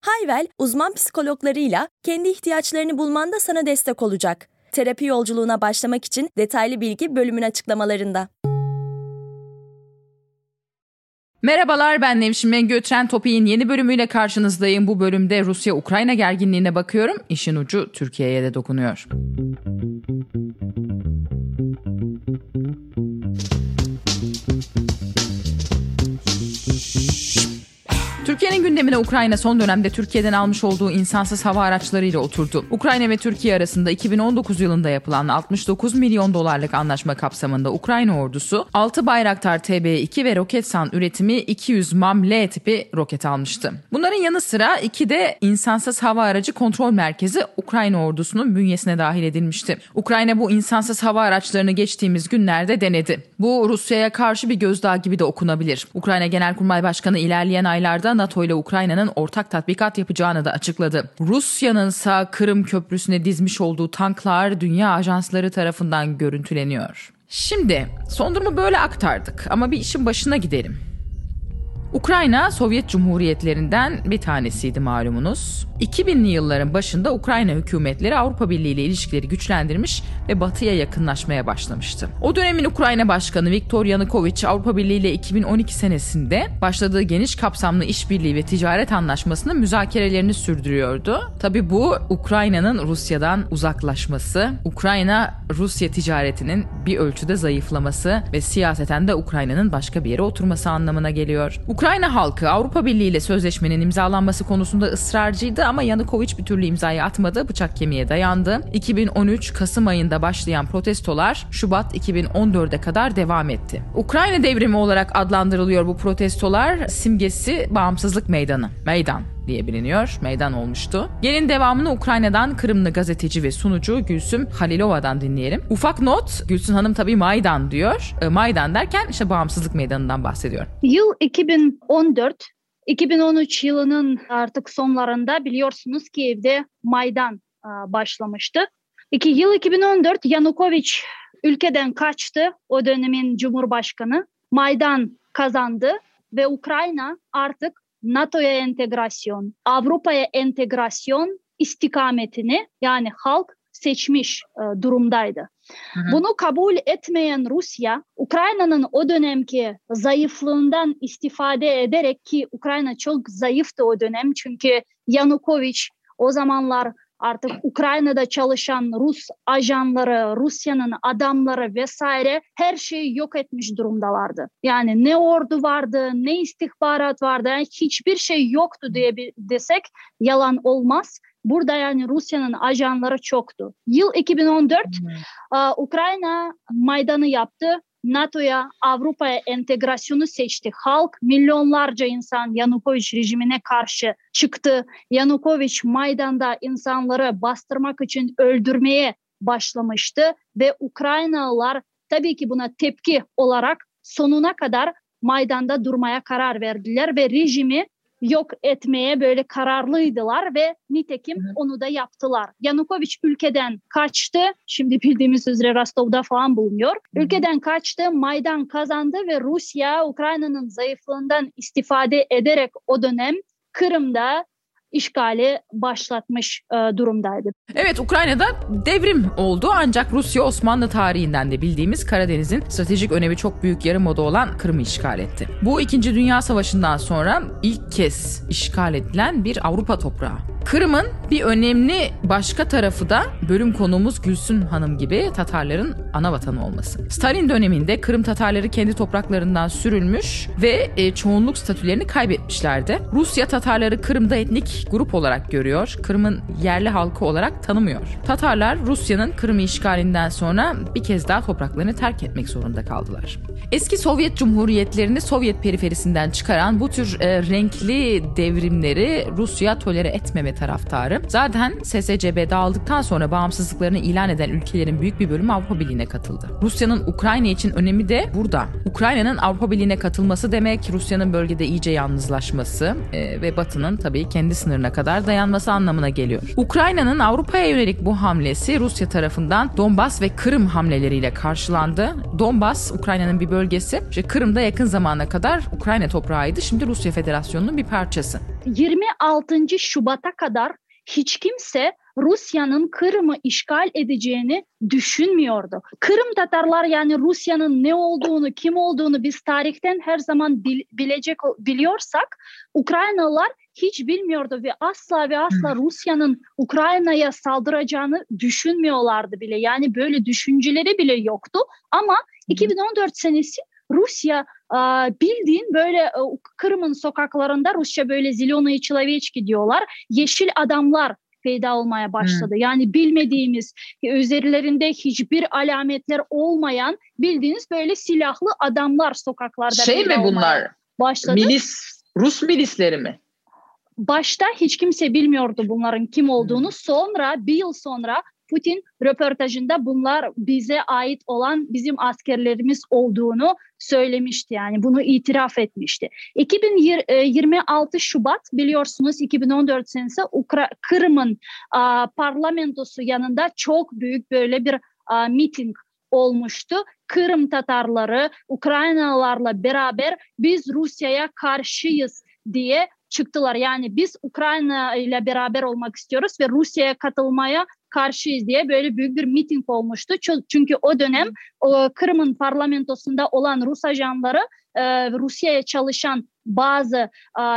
Hayvel, uzman psikologlarıyla kendi ihtiyaçlarını bulmanda sana destek olacak. Terapi yolculuğuna başlamak için detaylı bilgi bölümün açıklamalarında. Merhabalar ben Nevşin Mengü Tren Topi'nin yeni bölümüyle karşınızdayım. Bu bölümde Rusya-Ukrayna gerginliğine bakıyorum. İşin ucu Türkiye'ye de dokunuyor. Türkiye'nin gündemine Ukrayna son dönemde Türkiye'den almış olduğu insansız hava araçlarıyla oturdu. Ukrayna ve Türkiye arasında 2019 yılında yapılan 69 milyon dolarlık anlaşma kapsamında Ukrayna ordusu 6 Bayraktar TB2 ve Roketsan üretimi 200 MAM-L tipi roket almıştı. Bunların yanı sıra iki de insansız hava aracı kontrol merkezi Ukrayna ordusunun bünyesine dahil edilmişti. Ukrayna bu insansız hava araçlarını geçtiğimiz günlerde denedi. Bu Rusya'ya karşı bir gözdağı gibi de okunabilir. Ukrayna Genelkurmay Başkanı ilerleyen aylarda NATO ile Ukrayna'nın ortak tatbikat yapacağını da açıkladı. Rusya'nın sağ Kırım Köprüsü'ne dizmiş olduğu tanklar dünya ajansları tarafından görüntüleniyor. Şimdi son durumu böyle aktardık ama bir işin başına gidelim. Ukrayna Sovyet Cumhuriyetlerinden bir tanesiydi malumunuz. 2000'li yılların başında Ukrayna hükümetleri Avrupa Birliği ile ilişkileri güçlendirmiş ve batıya yakınlaşmaya başlamıştı. O dönemin Ukrayna Başkanı Viktor Yanukovych Avrupa Birliği ile 2012 senesinde başladığı geniş kapsamlı işbirliği ve ticaret anlaşmasının müzakerelerini sürdürüyordu. Tabi bu Ukrayna'nın Rusya'dan uzaklaşması, Ukrayna Rusya ticaretinin bir ölçüde zayıflaması ve siyaseten de Ukrayna'nın başka bir yere oturması anlamına geliyor. Ukrayna halkı Avrupa Birliği ile sözleşmenin imzalanması konusunda ısrarcıydı ama Yanukovych bir türlü imzayı atmadı, bıçak kemiğe dayandı. 2013 Kasım ayında başlayan protestolar Şubat 2014'e kadar devam etti. Ukrayna devrimi olarak adlandırılıyor bu protestolar. Simgesi Bağımsızlık Meydanı. Meydan diye biliniyor. Meydan olmuştu. Gelin devamını Ukrayna'dan Kırımlı gazeteci ve sunucu Gülsüm Halilova'dan dinleyelim. Ufak not, Gülsün Hanım tabii Maydan diyor. E, Maydan derken işte Bağımsızlık Meydanı'ndan bahsediyor. Yıl 2014 2013 yılının artık sonlarında biliyorsunuz ki evde Maydan başlamıştı. İki yıl 2014 Yanukovych ülkeden kaçtı. O dönemin Cumhurbaşkanı. Maydan kazandı ve Ukrayna artık NATO'ya entegrasyon, Avrupa'ya entegrasyon istikametini yani halk seçmiş e, durumdaydı. Hı hı. Bunu kabul etmeyen Rusya, Ukrayna'nın o dönemki zayıflığından istifade ederek ki Ukrayna çok zayıftı o dönem çünkü Yanukovych o zamanlar artık Ukrayna'da çalışan Rus ajanları, Rusya'nın adamları vesaire her şeyi yok etmiş durumdalardı. Yani ne ordu vardı, ne istihbarat vardı, yani hiçbir şey yoktu diye bir desek yalan olmaz. Burada yani Rusya'nın ajanları çoktu. Yıl 2014 hmm. Ukrayna Maydan'ı yaptı. NATO'ya, Avrupa'ya entegrasyonu seçti. Halk milyonlarca insan Yanukovych rejimine karşı çıktı. Yanukovych Maydan'da insanları bastırmak için öldürmeye başlamıştı ve Ukraynalılar tabii ki buna tepki olarak sonuna kadar Maydan'da durmaya karar verdiler ve rejimi yok etmeye böyle kararlıydılar ve nitekim Hı. onu da yaptılar. Yanukovych ülkeden kaçtı. Şimdi bildiğimiz üzere Rostov'da falan bulunuyor. Hı. Ülkeden kaçtı, Maydan kazandı ve Rusya Ukrayna'nın zayıflığından istifade ederek o dönem Kırım'da işgali başlatmış e, durumdaydı. Evet Ukrayna'da devrim oldu ancak Rusya Osmanlı tarihinden de bildiğimiz Karadeniz'in stratejik önemi çok büyük yarımada olan Kırım'ı işgal etti. Bu 2. Dünya Savaşı'ndan sonra ilk kez işgal edilen bir Avrupa toprağı. Kırım'ın bir önemli başka tarafı da bölüm konuğumuz Gülsün Hanım gibi Tatarların ana vatanı olması. Stalin döneminde Kırım Tatarları kendi topraklarından sürülmüş ve e, çoğunluk statülerini kaybetmişlerdi. Rusya Tatarları Kırım'da etnik grup olarak görüyor. Kırım'ın yerli halkı olarak tanımıyor. Tatarlar Rusya'nın Kırım'ı işgalinden sonra bir kez daha topraklarını terk etmek zorunda kaldılar. Eski Sovyet Cumhuriyetlerini Sovyet periferisinden çıkaran bu tür e, renkli devrimleri Rusya tolere etmeme taraftarı. Zaten SSCB dağıldıktan sonra bağımsızlıklarını ilan eden ülkelerin büyük bir bölümü Avrupa Birliği'ne katıldı. Rusya'nın Ukrayna için önemi de burada. Ukrayna'nın Avrupa Birliği'ne katılması demek Rusya'nın bölgede iyice yalnızlaşması e, ve Batı'nın tabii kendi sınırına kadar dayanması anlamına geliyor. Ukrayna'nın Avrupa'ya yönelik bu hamlesi Rusya tarafından Donbas ve Kırım hamleleriyle karşılandı. Donbas Ukrayna'nın bir bölgesi. İşte Kırım'da yakın zamana kadar Ukrayna toprağıydı. Şimdi Rusya Federasyonu'nun bir parçası. 26. Şubat'a kadar hiç kimse Rusya'nın Kırım'ı işgal edeceğini düşünmüyordu. Kırım Tatarlar yani Rusya'nın ne olduğunu, kim olduğunu biz tarihten her zaman bil, bilecek biliyorsak Ukraynalılar hiç bilmiyordu ve asla ve asla Rusya'nın Ukrayna'ya saldıracağını düşünmüyorlardı bile. Yani böyle düşünceleri bile yoktu ama 2014 senesi Rusya bildiğin böyle Kırım'ın sokaklarında Rusça böyle Zilona'yı Çilaveçki diyorlar. Yeşil adamlar peyda olmaya başladı. Hmm. Yani bilmediğimiz, üzerlerinde hiçbir alametler olmayan bildiğiniz böyle silahlı adamlar sokaklarda şey mi bunlar? Başladı. Milis, Rus milisleri mi? Başta hiç kimse bilmiyordu bunların kim olduğunu. Hmm. Sonra bir yıl sonra Putin röportajında bunlar bize ait olan bizim askerlerimiz olduğunu söylemişti yani bunu itiraf etmişti. 2026 e, Şubat biliyorsunuz 2014 senesi Ukra Kırım'ın parlamentosu yanında çok büyük böyle bir a, miting olmuştu. Kırım Tatarları Ukraynalılarla beraber biz Rusya'ya karşıyız diye çıktılar. Yani biz Ukrayna ile beraber olmak istiyoruz ve Rusya'ya katılmaya karşıyız diye böyle büyük bir miting olmuştu. Çünkü o dönem Kırım'ın parlamentosunda olan Rus ajanları e, Rusya'ya çalışan bazı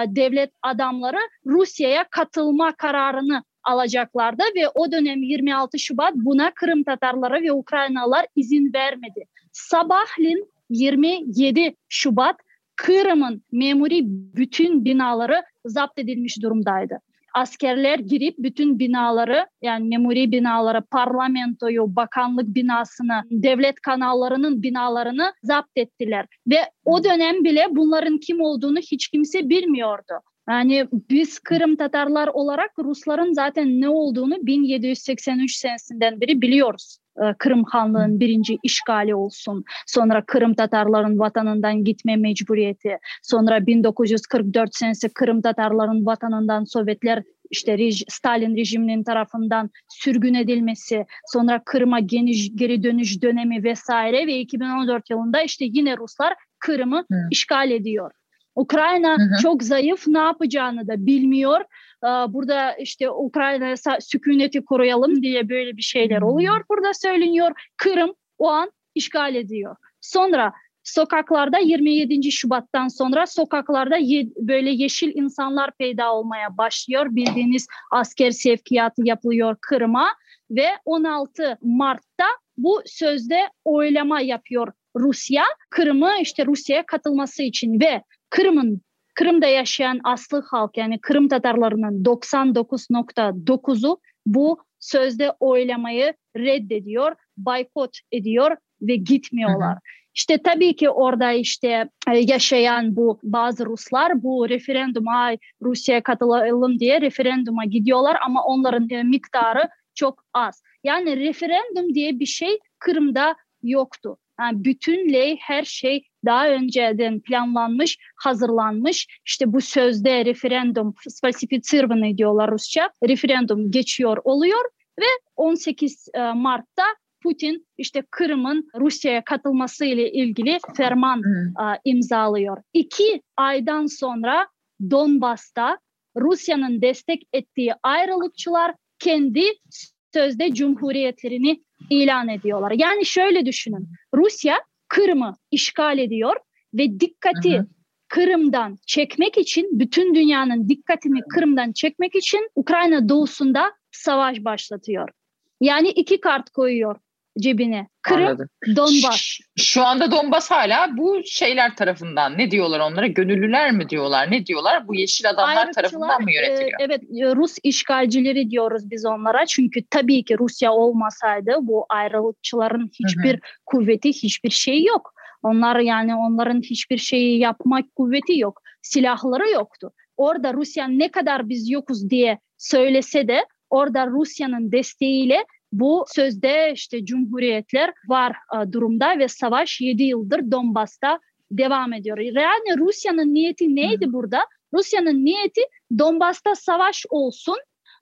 devlet adamları Rusya'ya katılma kararını alacaklardı ve o dönem 26 Şubat buna Kırım Tatarları ve Ukraynalılar izin vermedi. Sabahleyin 27 Şubat Kırım'ın memuri bütün binaları zapt edilmiş durumdaydı askerler girip bütün binaları yani memuri binaları, parlamentoyu, bakanlık binasını, devlet kanallarının binalarını zapt ettiler. Ve o dönem bile bunların kim olduğunu hiç kimse bilmiyordu. Yani biz Kırım Tatarlar olarak Rusların zaten ne olduğunu 1783 senesinden beri biliyoruz. Ee, Kırım Hanlığı'nın birinci işgali olsun, sonra Kırım Tatarların vatanından gitme mecburiyeti, sonra 1944 senesi Kırım Tatarların vatanından Sovyetler işte Stalin rejiminin tarafından sürgün edilmesi, sonra Kırım'a geri, geri dönüş dönemi vesaire ve 2014 yılında işte yine Ruslar Kırım'ı işgal ediyor. Ukrayna hı hı. çok zayıf ne yapacağını da bilmiyor. Burada işte Ukrayna'ya sükuneti koruyalım diye böyle bir şeyler oluyor. Burada söyleniyor Kırım o an işgal ediyor. Sonra sokaklarda 27. Şubat'tan sonra sokaklarda ye, böyle yeşil insanlar peyda olmaya başlıyor. Bildiğiniz asker sevkiyatı yapılıyor Kırım'a ve 16 Mart'ta bu sözde oylama yapıyor Rusya. Kırım'ı işte Rusya'ya katılması için ve Kırım'ın Kırım'da yaşayan aslı halk yani Kırım Tatarlarının 99.9'u bu sözde oylamayı reddediyor, baykot ediyor ve gitmiyorlar. Hı hı. İşte tabii ki orada işte e, yaşayan bu bazı Ruslar bu referanduma Rusya'ya katılalım diye referanduma gidiyorlar ama onların e, miktarı çok az. Yani referandum diye bir şey Kırım'da yoktu. Yani bütün ley her şey daha önceden planlanmış, hazırlanmış. İşte bu sözde referandum, spesifitsirvanı diyorlar Rusça, referandum geçiyor oluyor ve 18 e, Mart'ta Putin işte Kırım'ın Rusya'ya katılması ile ilgili ferman hmm. imzalıyor. İki aydan sonra Donbas'ta Rusya'nın destek ettiği ayrılıkçılar kendi sözde cumhuriyetlerini ilan ediyorlar. Yani şöyle düşünün. Rusya Kırım'ı işgal ediyor ve dikkati hı hı. Kırım'dan çekmek için bütün dünyanın dikkatini Kırım'dan çekmek için Ukrayna doğusunda savaş başlatıyor. Yani iki kart koyuyor cebine. Kırım, Anladım. Donbas. Şu anda Donbas hala bu şeyler tarafından ne diyorlar onlara? Gönüllüler mi diyorlar? Ne diyorlar? Bu yeşil adamlar tarafından mı yönetiliyor? E, evet Rus işgalcileri diyoruz biz onlara. Çünkü tabii ki Rusya olmasaydı bu ayrılıkçıların hiçbir hı hı. kuvveti, hiçbir şey yok. Onlar yani onların hiçbir şeyi yapmak kuvveti yok. Silahları yoktu. orada Rusya ne kadar biz yokuz diye söylese de orada Rusya'nın desteğiyle bu sözde işte cumhuriyetler var e, durumda ve savaş 7 yıldır Donbas'ta devam ediyor. Yani Rusya'nın niyeti neydi hmm. burada? Rusya'nın niyeti Donbas'ta savaş olsun,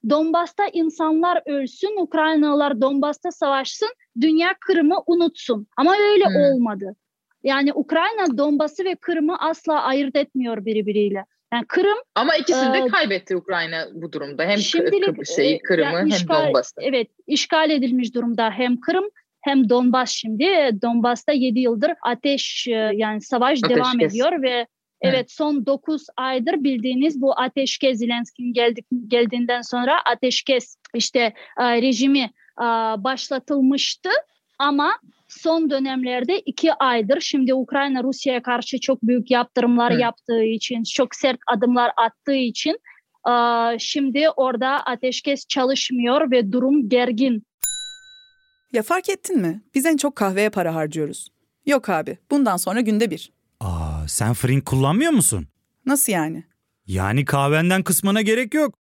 Donbas'ta insanlar ölsün, Ukraynalılar Donbas'ta savaşsın, dünya Kırım'ı unutsun. Ama öyle hmm. olmadı. Yani Ukrayna Donbas'ı ve Kırım'ı asla ayırt etmiyor birbiriyle. Yani Kırım ama ikisini de e, kaybetti Ukrayna bu durumda. Hem şimdilik, şeyi Kırım'ı yani hem Donbas'ı. Evet, işgal edilmiş durumda hem Kırım hem Donbas şimdi. Donbas'ta 7 yıldır ateş yani savaş ateş devam kes. ediyor ve Evet son 9 aydır bildiğiniz bu ateşkes Zelenski'nin geldik, geldiğinden sonra ateşkes işte e, rejimi e, başlatılmıştı ama son dönemlerde iki aydır şimdi Ukrayna Rusya'ya karşı çok büyük yaptırımlar evet. yaptığı için çok sert adımlar attığı için e, şimdi orada ateşkes çalışmıyor ve durum gergin. Ya fark ettin mi? Biz en çok kahveye para harcıyoruz. Yok abi bundan sonra günde bir. Aa, sen Frink kullanmıyor musun? Nasıl yani? Yani kahvenden kısmına gerek yok.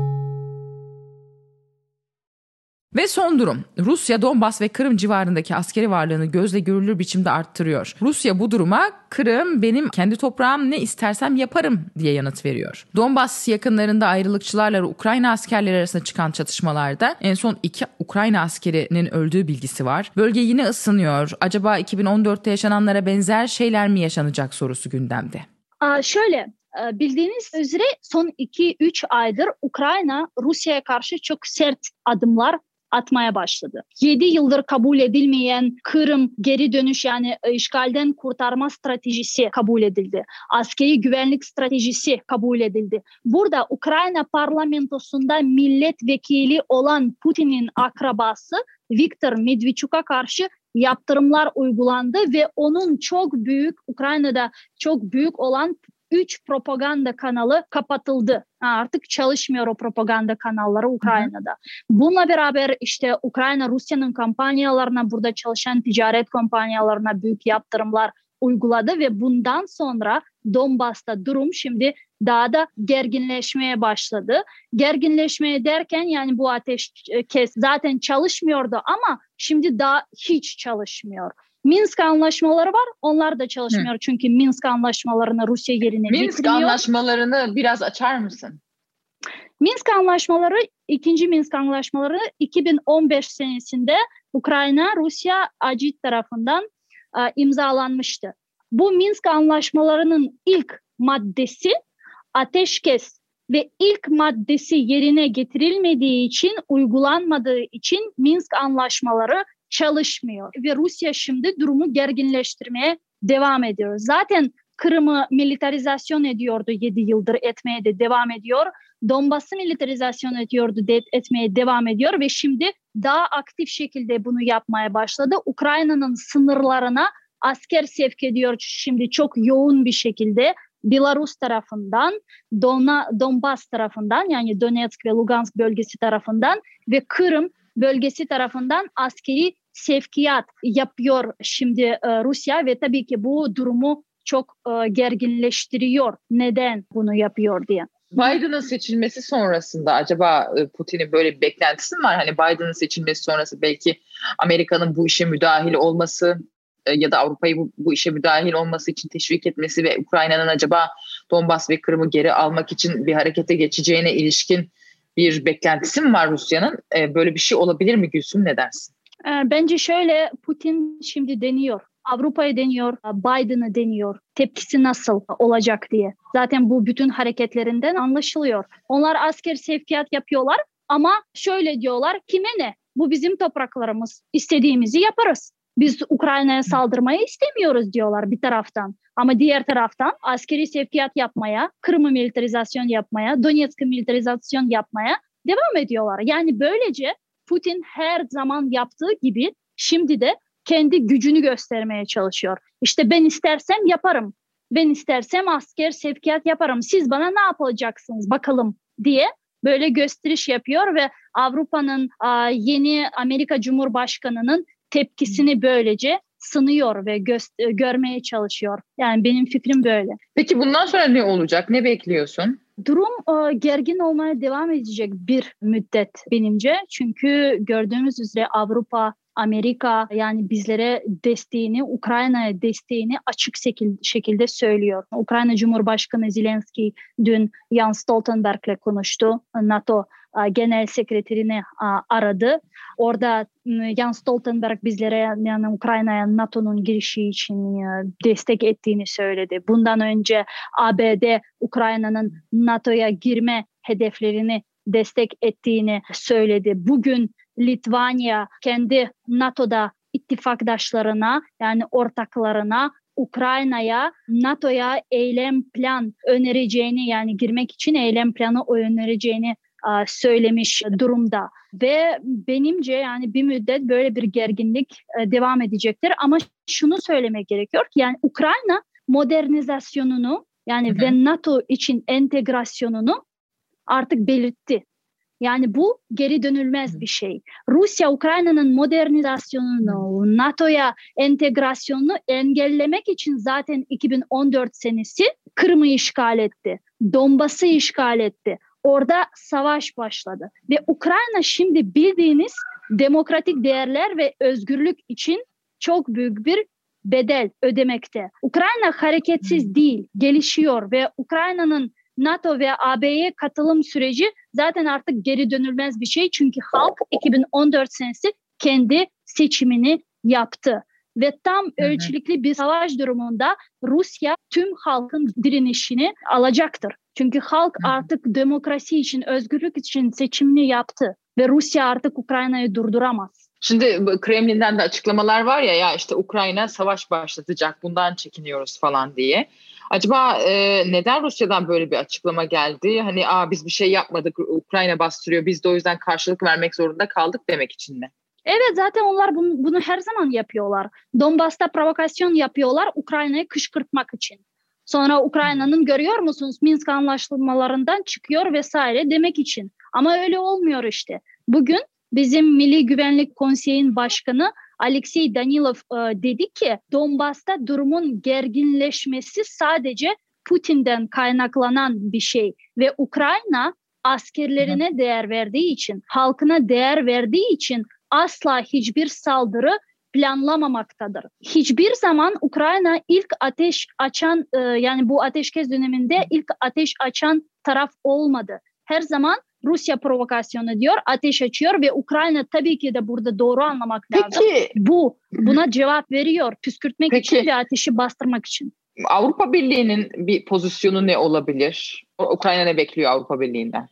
Ve son durum. Rusya Donbas ve Kırım civarındaki askeri varlığını gözle görülür biçimde arttırıyor. Rusya bu duruma Kırım benim kendi toprağım ne istersem yaparım diye yanıt veriyor. Donbas yakınlarında ayrılıkçılarla Ukrayna askerleri arasında çıkan çatışmalarda en son iki Ukrayna askerinin öldüğü bilgisi var. Bölge yine ısınıyor. Acaba 2014'te yaşananlara benzer şeyler mi yaşanacak sorusu gündemde. Aa, şöyle bildiğiniz üzere son 2-3 aydır Ukrayna Rusya'ya karşı çok sert adımlar atmaya başladı. 7 yıldır kabul edilmeyen Kırım geri dönüş yani e, işgalden kurtarma stratejisi kabul edildi. Askeri güvenlik stratejisi kabul edildi. Burada Ukrayna parlamentosunda milletvekili olan Putin'in akrabası Viktor Medvedchuk'a karşı yaptırımlar uygulandı ve onun çok büyük Ukrayna'da çok büyük olan 3 propaganda kanalı kapatıldı. Artık çalışmıyor o propaganda kanalları Ukrayna'da. Bununla beraber işte Ukrayna Rusya'nın kampanyalarına burada çalışan ticaret kampanyalarına büyük yaptırımlar uyguladı ve bundan sonra Donbas'ta durum şimdi daha da gerginleşmeye başladı. Gerginleşmeye derken yani bu ateş kes zaten çalışmıyordu ama şimdi daha hiç çalışmıyor. Minsk anlaşmaları var. Onlar da çalışmıyor Hı. çünkü Minsk anlaşmalarını Rusya yerine Minsk getiriyor. anlaşmalarını biraz açar mısın? Minsk anlaşmaları, ikinci Minsk anlaşmaları 2015 senesinde Ukrayna, Rusya, Acit tarafından e, imzalanmıştı. Bu Minsk anlaşmalarının ilk maddesi ateşkes ve ilk maddesi yerine getirilmediği için, uygulanmadığı için Minsk anlaşmaları çalışmıyor. Ve Rusya şimdi durumu gerginleştirmeye devam ediyor. Zaten Kırım'ı militarizasyon ediyordu 7 yıldır etmeye de devam ediyor. Donbas'ı militarizasyon ediyordu de, etmeye devam ediyor ve şimdi daha aktif şekilde bunu yapmaya başladı. Ukrayna'nın sınırlarına asker sevk ediyor şimdi çok yoğun bir şekilde. Belarus tarafından, Dona, Donbas tarafından yani Donetsk ve Lugansk bölgesi tarafından ve Kırım bölgesi tarafından askeri sevkiyat yapıyor şimdi e, Rusya ve tabii ki bu durumu çok e, gerginleştiriyor. Neden bunu yapıyor diye. Biden'ın seçilmesi sonrasında acaba e, Putin'in böyle bir beklentisi mi var? Hani Biden'ın seçilmesi sonrası belki Amerika'nın bu işe müdahil olması ya da Avrupa'yı bu, bu işe müdahil olması için teşvik etmesi ve Ukrayna'nın acaba Donbas ve Kırım'ı geri almak için bir harekete geçeceğine ilişkin bir beklentisi mi var Rusya'nın? Böyle bir şey olabilir mi Gülsüm ne dersin? Ee, bence şöyle Putin şimdi deniyor. Avrupa'ya deniyor, Biden'a deniyor. Tepkisi nasıl olacak diye. Zaten bu bütün hareketlerinden anlaşılıyor. Onlar asker sevkiyat yapıyorlar ama şöyle diyorlar kime ne? Bu bizim topraklarımız. İstediğimizi yaparız. Biz Ukrayna'ya saldırmayı istemiyoruz diyorlar bir taraftan. Ama diğer taraftan askeri sevkiyat yapmaya, Kırım'ı militarizasyon yapmaya, Donetsk'ı militarizasyon yapmaya devam ediyorlar. Yani böylece Putin her zaman yaptığı gibi şimdi de kendi gücünü göstermeye çalışıyor. İşte ben istersem yaparım. Ben istersem asker sevkiyat yaparım. Siz bana ne yapacaksınız bakalım diye böyle gösteriş yapıyor ve Avrupa'nın yeni Amerika Cumhurbaşkanı'nın tepkisini böylece sınıyor ve gö- görmeye çalışıyor. Yani benim fikrim böyle. Peki bundan sonra ne olacak? Ne bekliyorsun? Durum e, gergin olmaya devam edecek bir müddet benimce. Çünkü gördüğümüz üzere Avrupa Amerika yani bizlere desteğini, Ukrayna'ya desteğini açık şekilde söylüyor. Ukrayna Cumhurbaşkanı Zelenski dün Jens Stoltenberg'le konuştu. NATO genel sekreterini aradı. Orada Jens Stoltenberg bizlere yani Ukrayna'ya NATO'nun girişi için destek ettiğini söyledi. Bundan önce ABD Ukrayna'nın NATO'ya girme hedeflerini destek ettiğini söyledi. Bugün Litvanya kendi NATO'da ittifakdaşlarına yani ortaklarına Ukrayna'ya NATO'ya eylem plan önereceğini yani girmek için eylem planı önereceğini söylemiş durumda ve benimce yani bir müddet böyle bir gerginlik devam edecektir ama şunu söylemek gerekiyor ki yani Ukrayna modernizasyonunu yani hı hı. ve NATO için entegrasyonunu artık belirtti. Yani bu geri dönülmez bir şey. Rusya Ukrayna'nın modernizasyonunu, NATO'ya entegrasyonunu engellemek için zaten 2014 senesi Kırım'ı işgal etti. Donbas'ı işgal etti. Orada savaş başladı ve Ukrayna şimdi bildiğiniz demokratik değerler ve özgürlük için çok büyük bir bedel ödemekte. Ukrayna hareketsiz değil, gelişiyor ve Ukrayna'nın NATO ve AB'ye katılım süreci zaten artık geri dönülmez bir şey. Çünkü halk 2014 senesi kendi seçimini yaptı. Ve tam ölçülükli bir savaş durumunda Rusya tüm halkın direnişini alacaktır. Çünkü halk artık demokrasi için, özgürlük için seçimini yaptı ve Rusya artık Ukrayna'yı durduramaz. Şimdi Kremlin'den de açıklamalar var ya ya işte Ukrayna savaş başlatacak bundan çekiniyoruz falan diye. Acaba e, neden Rusya'dan böyle bir açıklama geldi? Hani Aa, biz bir şey yapmadık Ukrayna bastırıyor biz de o yüzden karşılık vermek zorunda kaldık demek için mi? Evet zaten onlar bunu, bunu her zaman yapıyorlar. Donbas'ta provokasyon yapıyorlar Ukrayna'yı kışkırtmak için. Sonra Ukrayna'nın görüyor musunuz Minsk anlaşmalarından çıkıyor vesaire demek için. Ama öyle olmuyor işte. Bugün bizim Milli Güvenlik Konseyi'nin başkanı Alexey Danilov e, dedi ki Donbas'ta durumun gerginleşmesi sadece Putin'den kaynaklanan bir şey ve Ukrayna askerlerine değer verdiği için, halkına değer verdiği için asla hiçbir saldırı planlamamaktadır. Hiçbir zaman Ukrayna ilk ateş açan e, yani bu ateşkes döneminde ilk ateş açan taraf olmadı. Her zaman Rusya provokasyonu diyor, ateş açıyor ve Ukrayna tabii ki de burada doğru anlamak Peki, lazım. Bu buna cevap veriyor püskürtmek Peki, için ve ateşi bastırmak için. Avrupa Birliği'nin bir pozisyonu ne olabilir? Ukrayna ne bekliyor Avrupa Birliği'nden?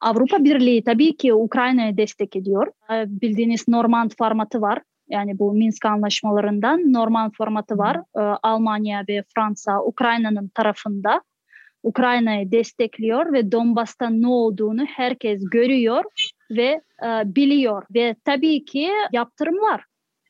Avrupa Birliği tabii ki Ukrayna'ya destek ediyor. Ee, bildiğiniz Normand formatı var. Yani bu Minsk anlaşmalarından Normand formatı var. Ee, Almanya ve Fransa Ukrayna'nın tarafında. Ukrayna'yı destekliyor ve Donbas'ta ne olduğunu herkes görüyor ve e, biliyor. Ve tabii ki yaptırımlar.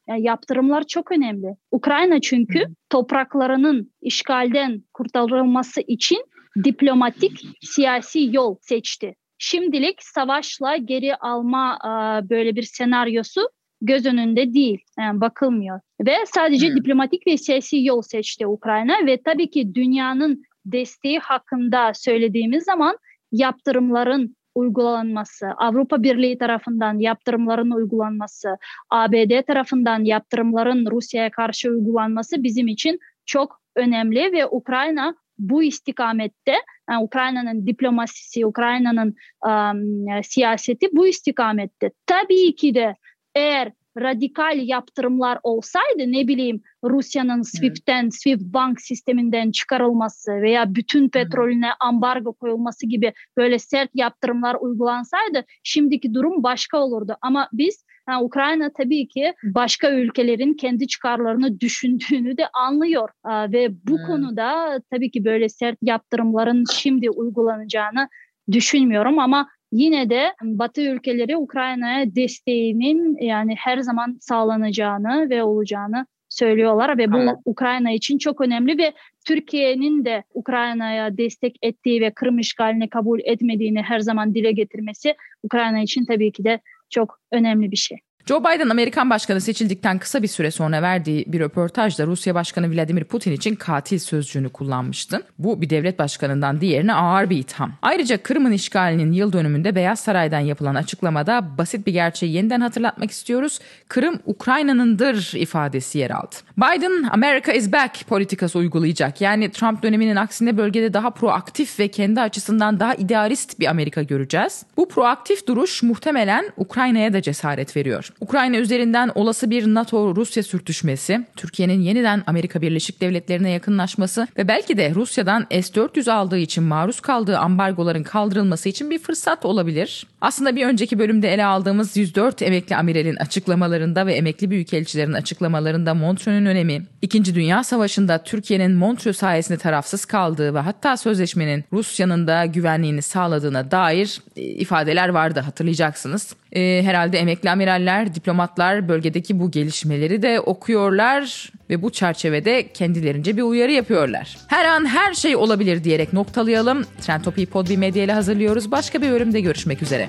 Yani yaptırımlar çok önemli. Ukrayna çünkü topraklarının işgalden kurtarılması için diplomatik siyasi yol seçti. Şimdilik savaşla geri alma e, böyle bir senaryosu göz önünde değil, yani bakılmıyor. Ve sadece hmm. diplomatik ve siyasi yol seçti Ukrayna ve tabii ki dünyanın desteği hakkında söylediğimiz zaman yaptırımların uygulanması, Avrupa Birliği tarafından yaptırımların uygulanması, ABD tarafından yaptırımların Rusya'ya karşı uygulanması bizim için çok önemli ve Ukrayna bu istikamette yani Ukrayna'nın diplomasisi, Ukrayna'nın um, siyaseti bu istikamette. Tabii ki de eğer radikal yaptırımlar olsaydı ne bileyim Rusya'nın SWIFT'ten, SWIFT bank sisteminden çıkarılması veya bütün petrolüne ambargo koyulması gibi böyle sert yaptırımlar uygulansaydı şimdiki durum başka olurdu. Ama biz yani Ukrayna tabii ki başka ülkelerin kendi çıkarlarını düşündüğünü de anlıyor ve bu hmm. konuda tabii ki böyle sert yaptırımların şimdi uygulanacağını düşünmüyorum ama yine de Batı ülkeleri Ukrayna'ya desteğinin yani her zaman sağlanacağını ve olacağını söylüyorlar ve bu evet. Ukrayna için çok önemli ve Türkiye'nin de Ukrayna'ya destek ettiği ve Kırım işgalini kabul etmediğini her zaman dile getirmesi Ukrayna için tabii ki de çok önemli bir şey. Joe Biden Amerikan başkanı seçildikten kısa bir süre sonra verdiği bir röportajda Rusya Başkanı Vladimir Putin için katil sözcüğünü kullanmıştı. Bu bir devlet başkanından diğerine ağır bir itham. Ayrıca Kırım'ın işgalinin yıl dönümünde Beyaz Saray'dan yapılan açıklamada basit bir gerçeği yeniden hatırlatmak istiyoruz. Kırım Ukrayna'nındır ifadesi yer aldı. Biden America is back politikası uygulayacak. Yani Trump döneminin aksine bölgede daha proaktif ve kendi açısından daha idealist bir Amerika göreceğiz. Bu proaktif duruş muhtemelen Ukrayna'ya da cesaret veriyor. Ukrayna üzerinden olası bir NATO-Rusya sürtüşmesi, Türkiye'nin yeniden Amerika Birleşik Devletleri'ne yakınlaşması ve belki de Rusya'dan S-400 aldığı için maruz kaldığı ambargoların kaldırılması için bir fırsat olabilir. Aslında bir önceki bölümde ele aldığımız 104 emekli amiralin açıklamalarında ve emekli büyükelçilerin açıklamalarında Montreux'ün önemi, İkinci Dünya Savaşı'nda Türkiye'nin Montreux sayesinde tarafsız kaldığı ve hatta sözleşmenin Rusya'nın da güvenliğini sağladığına dair e, ifadeler vardı hatırlayacaksınız. E, herhalde emekli amiraller, diplomatlar bölgedeki bu gelişmeleri de okuyorlar ve bu çerçevede kendilerince bir uyarı yapıyorlar. Her an her şey olabilir diyerek noktalayalım. Trend Topi'yi Podbi Medya ile hazırlıyoruz. Başka bir bölümde görüşmek üzere.